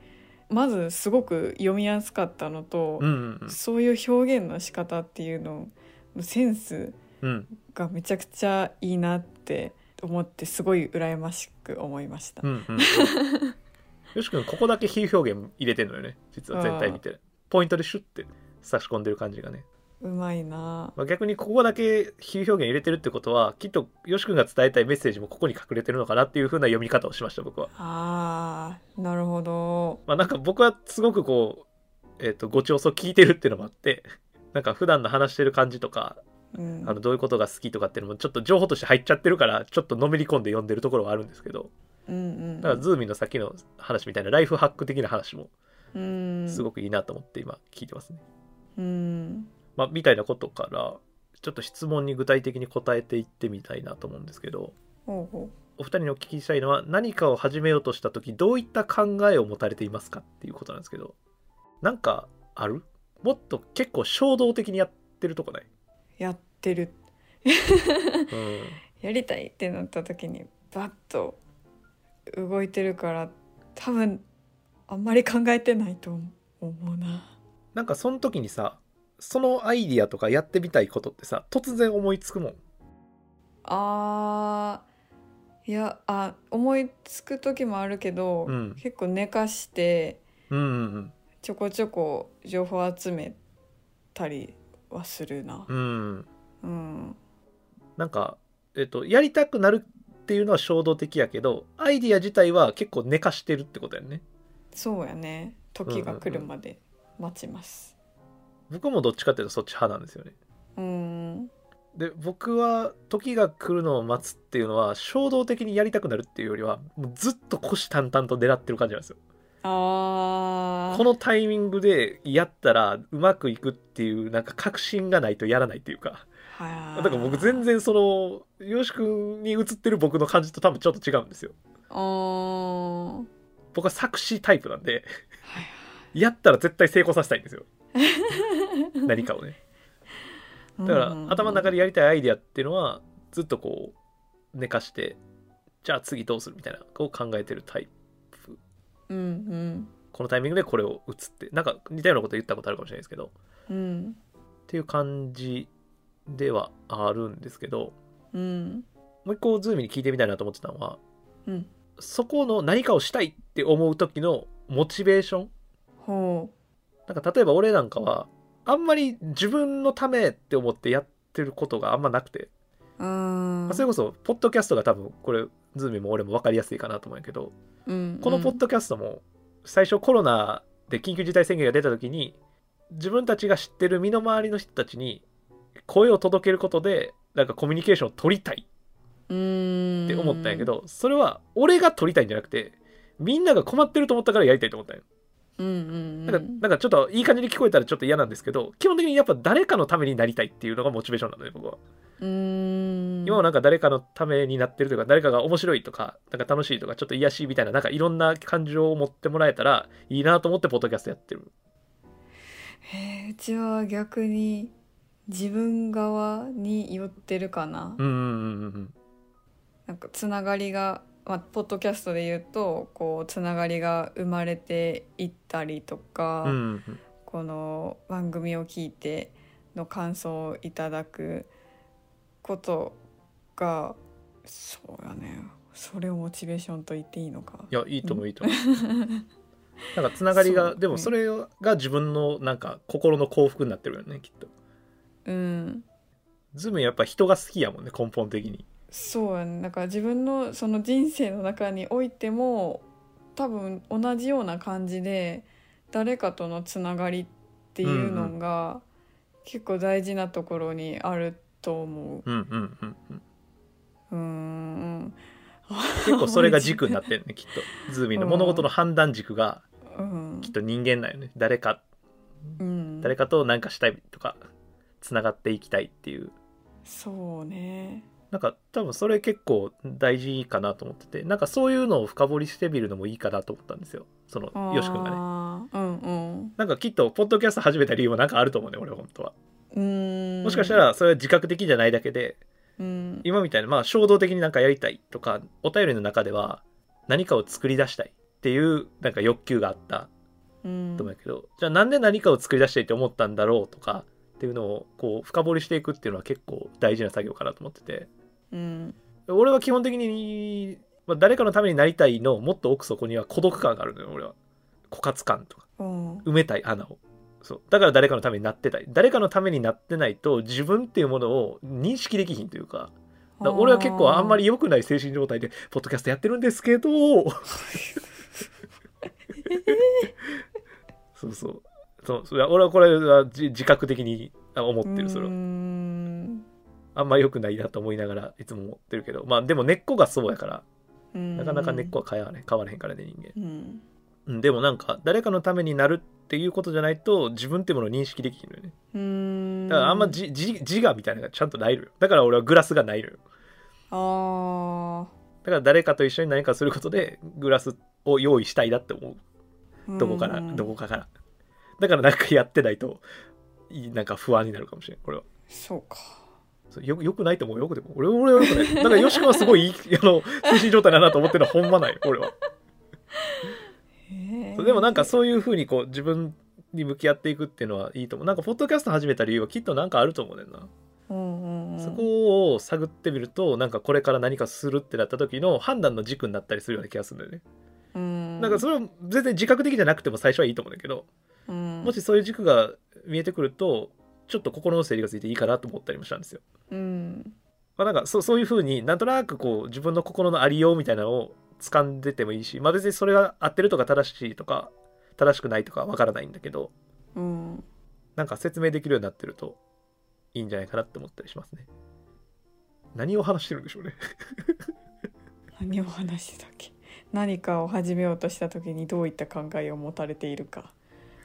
まずすごく読みやすかったのとうんうんうん。そういう表現の仕方っていうののセンスうん。がめちゃくちゃいいなって思ってすごい羨ましく思いました。う。んうん よし君ここだけ比喩表現入れてんのよね。実は全体見て。ポイントでシュッて差し込んでる感じがね、うまいな。まあ、逆にここだけ比喩表現入れてるってことはきっとよし君が伝えたいメッセージもここに隠れてるのかなっていう風な読み方をしました僕は。あーなるほど。まあなんか僕はすごくこうえっ、とご調査聞いてるっていうのもあって なんか普段の話してる感じとかうん。あのどういうことが好きとかっていうのもちょっと情報として入っちゃってるからちょっとのめり込んで読んでるところはあるんですけどうんうん。だからズーミンのさっきの話みたいなライフハック的な話もうん。すごくいいなと思って今聞いてますね。うん。まあ、みたいなことからちょっと質問に具体的に答えていってみたいなと思うんですけどお二人にお聞きしたいのは何かを始めようとした時どういった考えを持たれていますかっていうことなんですけどなんかある？もっと結構衝動的にやってるとこない、うやってる。うん、やりたいってなった時にバッと動いてるから多分あんまり考えてないと思うな。なんかその時にさそのアイディアとかやってみたいことってさ突然思いつくもん？あーいやあ思いつく時もあるけど、うん。結構寝かしてうんうんちょこちょこ情報集めたりはするな。う。んうん。うん、なんかえっとやりたくなるっていうのは衝動的やけどアイディア自体は結構寝かしてるってことやね。そうやね。時が来るまで待ちます。僕もどっちかっていうとそっち派なんですよね。うん。で僕は時が来るのを待つっていうのは衝動的にやりたくなるっていうよりはもうずっと虎視眈々と狙ってる感じなんですよ。あー。このタイミングでやったらうまくいくっていうなんか確信がないとやらないっていうか。はだから僕全然そのよし君に映ってる僕の感じと多分ちょっと違うんですよ。僕は作詞タイプなんでやったら絶対成功させたいんですよ。何かをね。だからうん。頭の中でやりたいアイデアっていうのはずっとこう寝かしてじゃあ次どうするみたいなこう考えてるタイプ。うんうん。このタイミングでこれを打つってなんか似たようなこと言ったことあるかもしれないですけど。うん。っていう感じではあるんですけどうん。もう一個ズームに聞いてみたいなと思ってたのはうん。そこの何かをしたいって思う時のモチベーション？ほなんか例えば俺なんかはあんまり自分のためって思ってやってることがあんまなくて、うあそれこそポッドキャストが多分これズームも俺も分かりやすいかなと思うんやけどうん。このポッドキャストも最初コロナで緊急事態宣言が出た時に自分たちが知ってる身の回りの人たちに声を届けることでなんかコミュニケーションを取りたい。うん。って思ったんやけどそれは俺が取りたいんじゃなくてみんなが困ってると思ったからやりたいと思ったんよ。うんうんなんかなんかちょっといい感じに聞こえたらちょっと嫌なんですけど基本的にやっぱ誰かのためになりたいっていうのがモチベーションなのね僕は。うん。今はなんか誰かのためになってるというか誰かが面白いとかなんか楽しいとかちょっと癒やしいみたいななんかいろんな感情を持ってもらえたらいいなと思ってポッドキャストやってる。へえうちは逆に自分側に寄ってるかな、うんうんうんうんなんかつながりが、まあ、ポッドキャストで言うとこうつながりが生まれていったりとか、うんうんうん。この番組を聞いての感想をいただくことがそうやね。それをモチベーションと言っていいのか。いやいいと思ういいと思う。なんかつながりが そうでもそれが自分のなんか心の幸福になってるよねきっとうん。ズームやっぱ人が好きやもんね根本的に。そうやね。だから自分のその人生の中においても多分同じような感じで誰かとのつながりっていうのが結構大事なところにあると思う。んうんうんうん。う。うーん。結構それが軸になってるね きっと。ズーミンの物事の判断軸がうん。きっと人間なんよね。誰か。うん。誰かと何かしたいとかつながっていきたいっていう。そうね。なんか多分それ結構大事かなと思っててなんかそういうのを深掘りしてみるのもいいかなと思ったんですよ。そのよし君がね。うんうん。なんかきっとポッドキャスト始めた理由もなんかあると思うね俺本当は。うーん。もしかしたらそれは自覚的じゃないだけでうん。今みたいなまあ衝動的になんかやりたいとかお便りの中では何かを作り出したいっていうなんか欲求があったうんと思うけど、じゃあなんで何かを作り出したいって思ったんだろうとかっていうのをこう深掘りしていくっていうのは結構大事な作業かなと思ってて。うん。俺は基本的に、まあ、誰かのためになりたいのもっと奥底には孤独感があるのよ俺は。枯渇感とか。うん。埋めたい穴を。そう。だから誰かのためになってたい。誰かのためになってないと自分っていうものを認識できひんというか。俺は結構あんまり良くない精神状態でポッドキャストやってるんですけど。そうそうそうそれは俺はこれは自自覚的にあ思ってるそれは。あんまり良くないなと思いながらいつも思ってるけどまあでも根っこがそうやからうんなかなか根っこは変わら,、ね、変わらへんからね人間。うん。うんでもなんか誰かのためになるっていうことじゃないと自分ってものを認識できひんのよね。うーん。だからあんまじじ自我みたいなのがちゃんとないのよ。だから俺はグラスがないのよ。あだから誰かと一緒に何かすることでグラスを用意したいなって思う。ーどこからうん。どこかからだからなんかやってないといなんか不安になるかもしれないこれは。そうか。よよくないと思うよくでも。俺俺はよくない。だからよしはすごいいい あの精神状態だなと思ってるのはほんまない俺は。でもなんかそういうふうにこう自分に向き合っていくっていうのはいいと思う。なんかポッドキャスト始めた理由はきっとなんかあると思うねんな、うんうんうん。そこを探ってみるとなんかこれから何かするってなった時の判断の軸になったりするような気がするんだよね、うん。なんかそれは全然自覚的じゃなくても最初はいいと思うんだけど、うん。もしそういう軸が見えてくるとちょっと心の整理がついていいかなと思ったりもしたんですよ。うん。まあ、なんかそうそういうふうになんとなくこう自分の心のありようみたいなのを掴んでてもいいし、まあ、別にそれが合ってるとか正しいとか正しくないとかわからないんだけどうん。なんか説明できるようになってるといいんじゃないかなって思ったりしますね。何を話してるんでしょうね。何を話してたっけ。何かを始めようとした時にどういった考えを持たれているか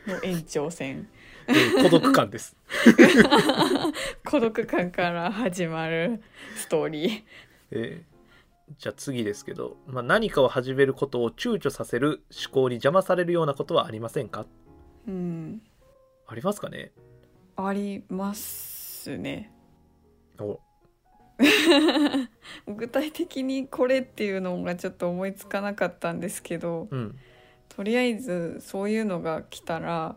の延長線うん孤独感です。孤独感から始まるストーリー。えーじゃあ次ですけど、まあ、何かを始めることを躊躇させる思考に邪魔されるようなことはありませんか？うん。ありますかね？ありますね。お。具体的にこれっていうのがちょっと思いつかなかったんですけどうんとりあえずそういうのが来たら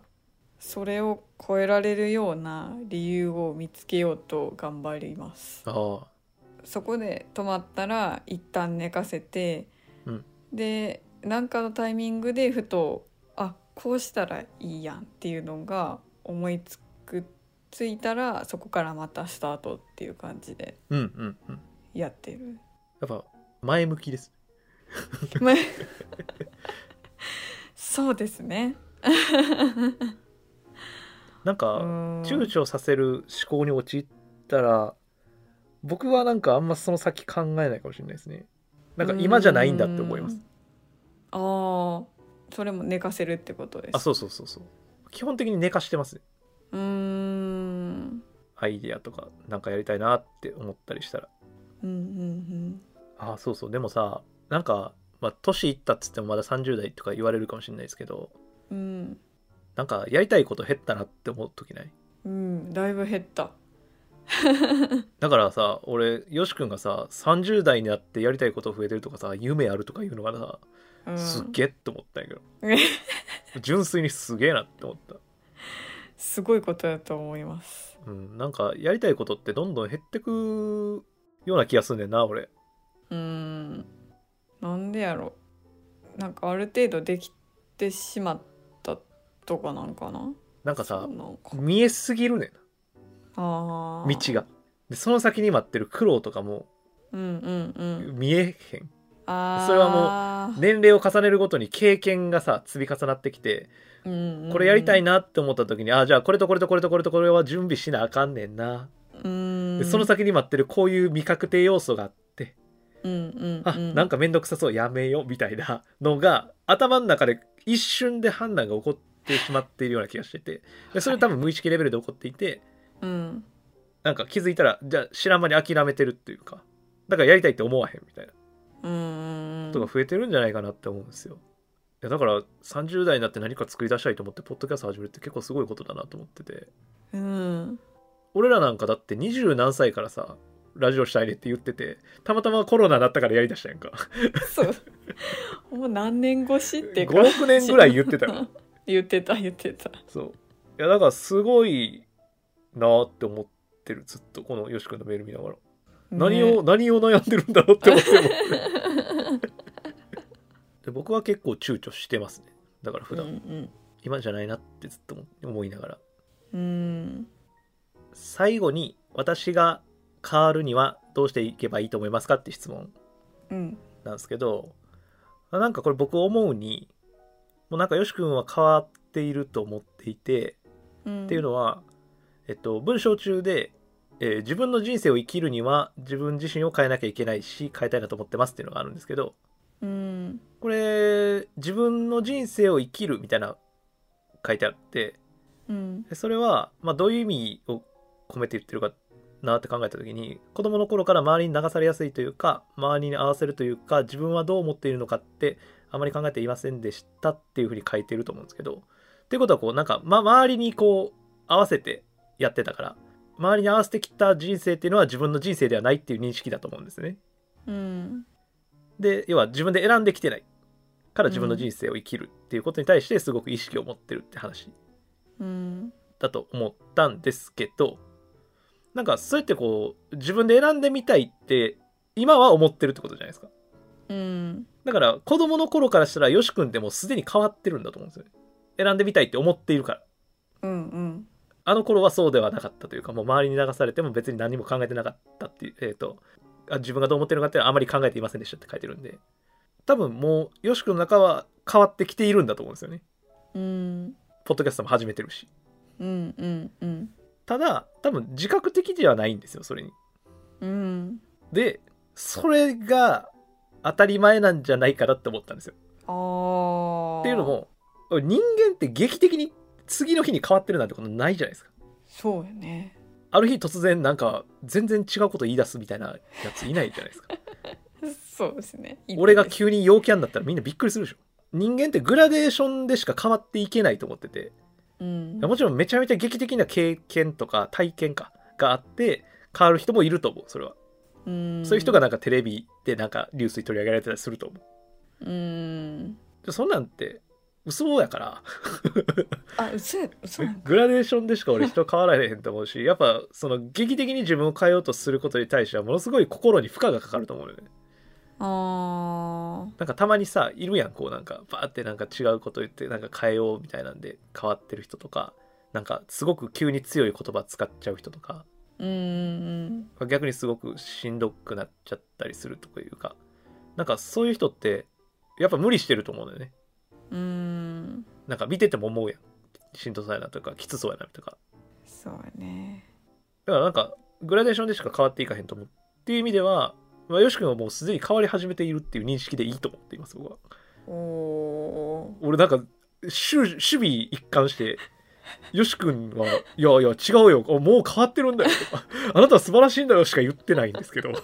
それを超えられるような理由を見つけようと頑張ります。そこで止まったら一旦寝かせて、うん。で何かのタイミングでふとあこうしたらいいやんっていうのが思いつくついたらそこからまたスタートっていう感じでうんうんうん。やってる。やっぱ前向きです。まあそうですね。なんかうん。躊躇させる思考に陥ったら僕はなんかあんまその先考えないかもしれないですね。なんか今じゃないんだって思います。うん。ああそれも寝かせるってことです。あそうそうそうそう。基本的に寝かしてますね。うーん。アイディアとかなんかやりたいなって思ったりしたら。うんうんあそうそう。でもさなんかまあ年いったっつってもまだ30代とか言われるかもしれないですけどうん。うんなんかやりたいこと減ったなって思う時ない？うんだいぶ減った。だからさ俺よし君がさ30代になってやりたいこと増えてるとかさ夢あるとかいうのがさうん。すっげえって思ったんやけど、え 純粋にすげえなって思った。すごいことだと思います。うん、なんかやりたいことってどんどん減ってくような気がすんねんな俺。うんなんでやろ。なんかある程度できてしまったとかなんかな。なんかさ見えすぎるねん。あ道が。でその先に待ってる苦労とかもうんうんうん。見えへん。それはも年齢を重ねるごとに経験がさ積み重なってきてうんうんうん。これやりたいなって思った時に、あじゃあこれとこれとこれとこれとこれは準備しなあかんねんな、うん。でその先に待ってるこういう未確定要素があって、うんうん。あなんかめんどくさそうやめようみたいな のが頭の中で一瞬で判断が起こってしまっているような気がしてて。でそれ多分無意識レベルで起こっていて、うんなんか気づいたらじゃあ知らん間に諦めてるっていうかだからやりたいって思わへんみたいな。ことが増えてるんじゃないかなって思うんですよ。いやだから30代になって何か作り出したいと思ってポッドキャスト始めるって結構すごいことだなと思ってて。うん。俺らなんかだって二十何歳からさラジオしたいねって言っててたまたまコロナだったからやりだしたやんか。そう。もう何年越しって56年ぐらい言ってたよ。言ってた言ってた。そう。いやだからすごいなーって思ってるずっとこのよし君のメール見ながら、何を何を悩んでるんだろうって思っても。で僕は結構躊躇してますね。だから普うん段、今じゃないなってずっと思いながら。うんうん。最後に私が変わるにはどうしていけばいいと思いますかって質問うん。なんですけどなんかこれ僕思うにもうなんかよし君は変わっていると思っていてうん。っていうのは、えっと、文章中で、えー自分の人生を生きるには自分自身を変えなきゃいけないし変えたいなと思ってますっていうのがあるんですけどうん。これ自分の人生を生きるみたいな書いてあってうん。でそれは、まあ、どういう意味を込めて言ってるかなって考えた時に子供の頃から周りに流されやすいというか周りに合わせるというか自分はどう思っているのかってあまり考えていませんでしたっていうふうに書いてると思うんですけどっていうことはこうなんか、ま、周りにこう合わせてやってたから周りに合わせてきた人生っていうのは自分の人生ではないっていう認識だと思うんですね。うん。で要は自分で選んできてないから自分の人生を生きるっていうことに対してすごく意識を持ってるって話うん。だと思ったんですけどなんかそうやってこう自分で選んでみたいって今は思ってるってことじゃないですか。うん。だから子供の頃からしたらよし君ってもうすでに変わってるんだと思うんですよね。選んでみたいって思っているから。うんうん。あの頃はそうではなかったというかもう周りに流されても別に何も考えてなかったっていうえっ、とあ自分がどう思ってるのかっていうのはあまり考えていませんでしたって書いてるんで。多分もうよし君の中は変わってきているんだと思うんですよね。うん。ポッドキャストも始めてるし。うんうんうんただ多分自覚的ではないんですよそれに。うん。でそれが当たり前なんじゃないかなって思ったんですよ。ああっていうのも人間って劇的に次の日に変わってるなんてことないじゃないですか。そうよね。ある日突然なんか全然違うこと言い出すみたいなやついないじゃないですか。そうですね。俺が急に陽キャになったらみんなびっくりするでしょ。人間ってグラデーションでしか変わっていけないと思っててうん。もちろんめちゃめちゃ劇的な経験とか体験かがあって変わる人もいると思うそれは、うん。そういう人がなんかテレビでなんかニュースに取り上げられてたりすると思う。うん。でそんなんて嘘やから。あ嘘や嘘グラデーションでしか俺人変わらへんと思うしやっぱその劇的に自分を変えようとすることに対してはものすごい心に負荷がかかると思うよねあなんかたまにさいるやんこうなんかバーってなんか違うこと言ってなんか変えようみたいなんで変わってる人とかなんかすごく急に強い言葉使っちゃう人とかーうんうん。逆にすごくしんどくなっちゃったりするとかいうかなんかそういう人ってやっぱ無理してると思うんだよね。うん。なんか見てても思うやん。しんどそうやなとかきつそうやなとか。そうやね。だからなんかグラデーションでしか変わっていかへんと思う。っていう意味では、まあ、よし君はもうすでに変わり始めているっていう認識でいいと思っています僕は。おお俺なんか守守備一貫してよし君は「いやいや違うよもう変わってるんだよ」とか「あなたは素晴らしいんだよ」しか言ってないんですけど。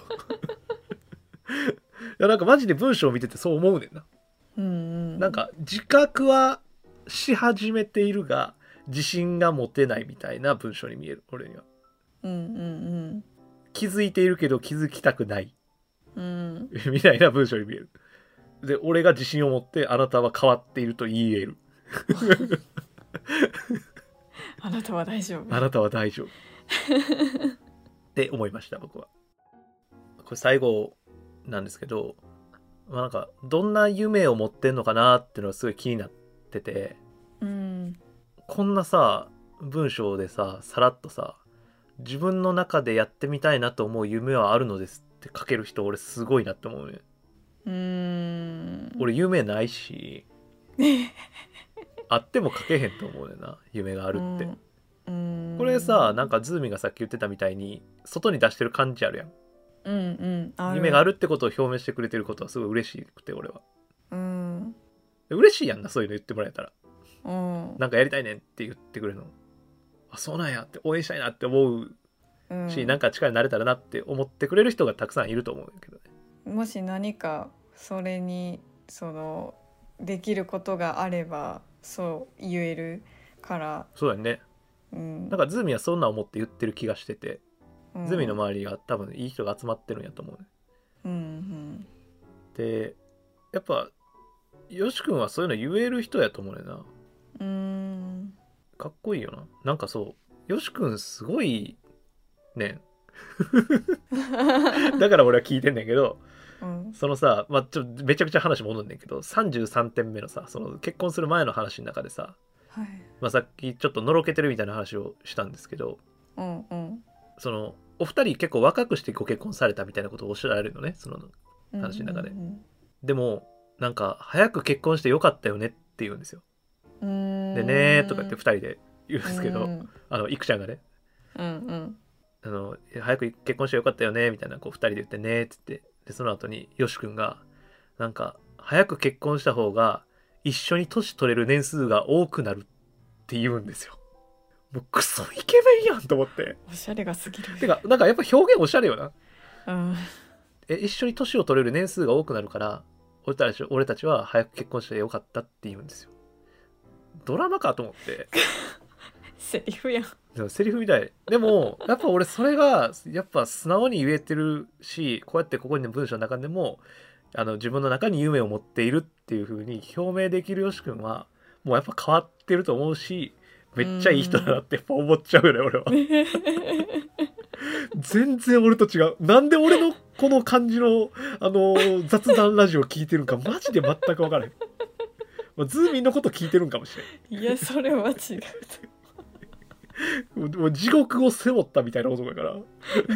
いやなんかマジで文章を見ててそう思うねんな。うんうん。なんか自覚はし始めているが自信が持てないみたいな文章に見える俺には。うんうん。気づいているけど気づきたくないうんうんみたいな文章に見える。で俺が自信を持ってあなたは変わっていると言える。あなたは大丈夫。あなたは大丈夫。って思いました僕は。これ最後なんですけど、まあ、なんかどんな夢を持ってんのかなっていうのがすごい気になってて。うん。こんなさ文章でささらっとさ自分の中でやってみたいなと思う夢はあるのですって書ける人俺すごいなって思うね。うーん。俺夢ないし あっても書けへんと思うねんな夢があるって、うん。これさなんかズーミンがさっき言ってたみたいに外に出してる感じあるやん。うんうん夢があるってことを表明してくれてることはすごい嬉しくて俺は。うん。嬉しいやんなそういうの言ってもらえたら。うん。なんかやりたいねんって言ってくれるの。あそうなんやって応援したいなって思ううん。し、なんか力になれたらなって思ってくれる人がたくさんいると思うけどね。もし何かそれにそのできることがあればそう言えるから、そうだよね。うん、なんかズーミンはそんな思って言ってる気がしてて、うん。ズーミンの周りが多分いい人が集まってるんやと思うね。うんでやっぱよし君はそういうの言える人やと思うねんな。うん。うんかっこいいよな。なんかそうよし君すごいね。ん だから俺は聞いてんねんけどうん。そのさ、まあ、ちょっとめちゃくちゃ話戻んねんけど33点目のさその結婚する前の話の中でさ、はい。まあ、さっきちょっとのろけてるみたいな話をしたんですけどうんうん。そのお二人結構若くしてご結婚されたみたいなことをおっしゃられるのねそのうん話の中で。うんでもなんか早く結婚してよかったよねって言うんですよ。うん。でねーとか言って2人で言うんですけど、うん。あのいくちゃんがね。うんうんあの早く結婚してよかったよねみたいなこう2人で言ってねっつって。でその後によし君がなんか早く結婚した方が一緒に年取れる年数が多くなるって言うんですよ。もうクソイケメンやんと思って。おしゃれが過ぎる。てかなんかやっぱ表現おしゃれよな。うん。え一緒に年を取れる年数が多くなるから俺たち俺たちは早く結婚してよかったって言うんですよ。ドラマかと思って セリフやん。でもセリフみたい。でも やっぱ俺それがやっぱ素直に言えてるしこうやってここにの文章の中でもあの自分の中に夢を持っているっていう風に表明できるよし君はもうやっぱ変わってると思うしめっちゃいい人だなってやっぱ思っちゃうよね俺は。全然俺と違う。なんで俺のこの感じのあの雑談ラジオ聞いてるんかマジで全く分からへん。まあズーミンのこと聞いてるんかもしれん。いやそれは違うもう地獄を背負ったみたいな男だから。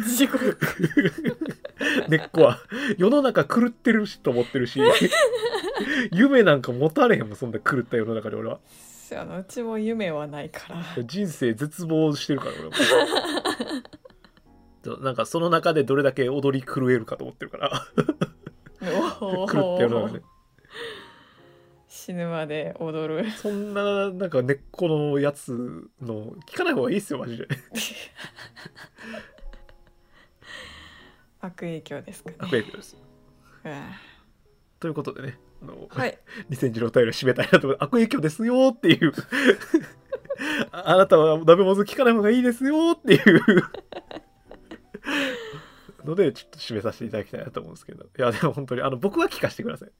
地獄。根っこは。世の中狂ってるしと思ってるし 夢なんか持たれへんもんそんな狂った世の中で俺は。あのうちも夢はないから。人生絶望してるから俺は。そうなんかその中でどれだけ踊り狂えるかと思ってるから。お 狂った世の中で死ぬまで踊る。そんななんか根っこのやつの聞かない方がいいっすよマジで。悪影響ですかね。悪影響ですうんということでねあの、はい。2000字のお便りを締めたいなと悪影響ですよっていう。あ あなたは鍋もず聞かない方がいいですよっていう。のでちょっと締めさせていただきたいなと思うんですけど。いやでも本当にあの僕は聞かせてください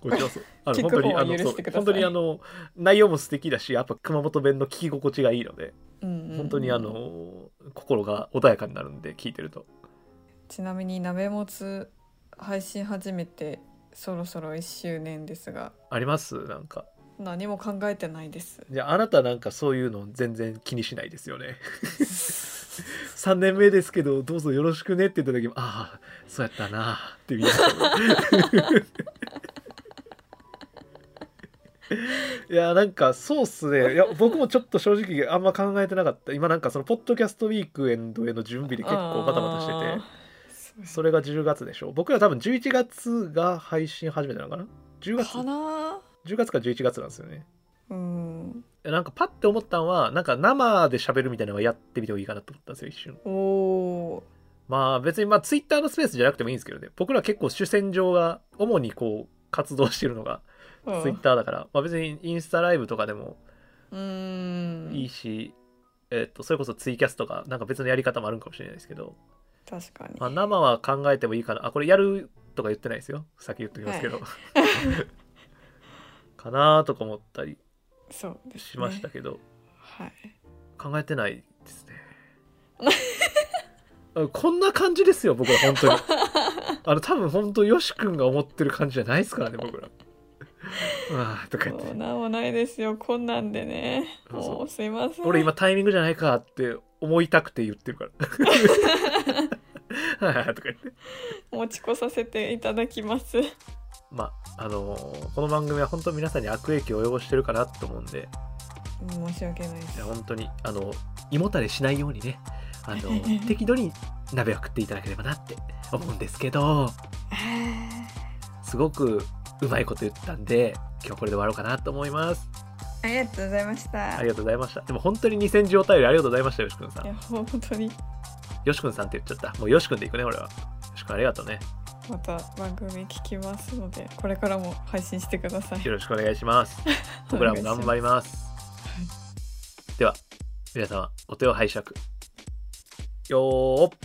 こちらこそあの聞本当にあの本当にあの内容も素敵だしやっぱ熊本弁の聞き心地がいいのでうんうん本当にあの心が穏やかになるんで聞いてると。ちなみに鍋もつ配信始めてそろそろ1周年ですが。あります？なんか。何も考えてないです。じゃああなたなんかそういうの全然気にしないですよね。3年目ですけどどうぞよろしくねって言った時もああそうやったなって言いましたいやなんかそうっすね。いや僕もちょっと正直あんま考えてなかった。今なんかそのポッドキャストウィークエンドへの準備で結構バタバタしてて。てそれが10月でしょ。僕ら多分11月が配信始めたのかな？10月？かな？10月か11月なんですよね。うん。なんかパッて思ったのはなんか生で喋るみたいなのはやってみてもいいかなと思ったんですよ一瞬。おおまあ別にまあツイッターのスペースじゃなくてもいいんですけどね。僕ら結構主戦場が主にこう活動してるのがーツイッターだから、まあ別にインスタライブとかでもうん。いいし、えっとそれこそツイキャスとかなんか別のやり方もあるんかもしれないですけど、確かに、まあ、生は考えてもいいかな。あこれやるとか言ってないですよ。さっき言っておきますけど、かなとか思ったりしましたけど、はい。考えてないですね。あこんな感じですよ僕ら本当に。あの多分本当よし君が思ってる感じじゃないですからね僕ら ああとか言って。なんもないですよ。こんなんでね。そうそう。もうすいません。俺今タイミングじゃないかって思いたくて言ってるから。はいとか言って。持ち越させていただきます。まああのーこの番組は本当皆さんに悪影響を及ぼしてるかなと思うんで。申し訳ないでいすや本当にあの胃もたれしないようにねあの 適度に鍋を食っていただければなって思うんですけど。すごくうまいこと言ったんで今日これで終わろうかなと思います。ありがとうございました。ありがとうございました。でも本当に2000字お便りありがとうございましたよしくんさん。いや本当に。よしくんさんって言っちゃった。もうよしくんでいくね俺は。よしくんありがとうね。また番組聞きますのでこれからも配信してください。よろしくお願いします。僕らも頑張ります。では皆様お手を拝借。よーっ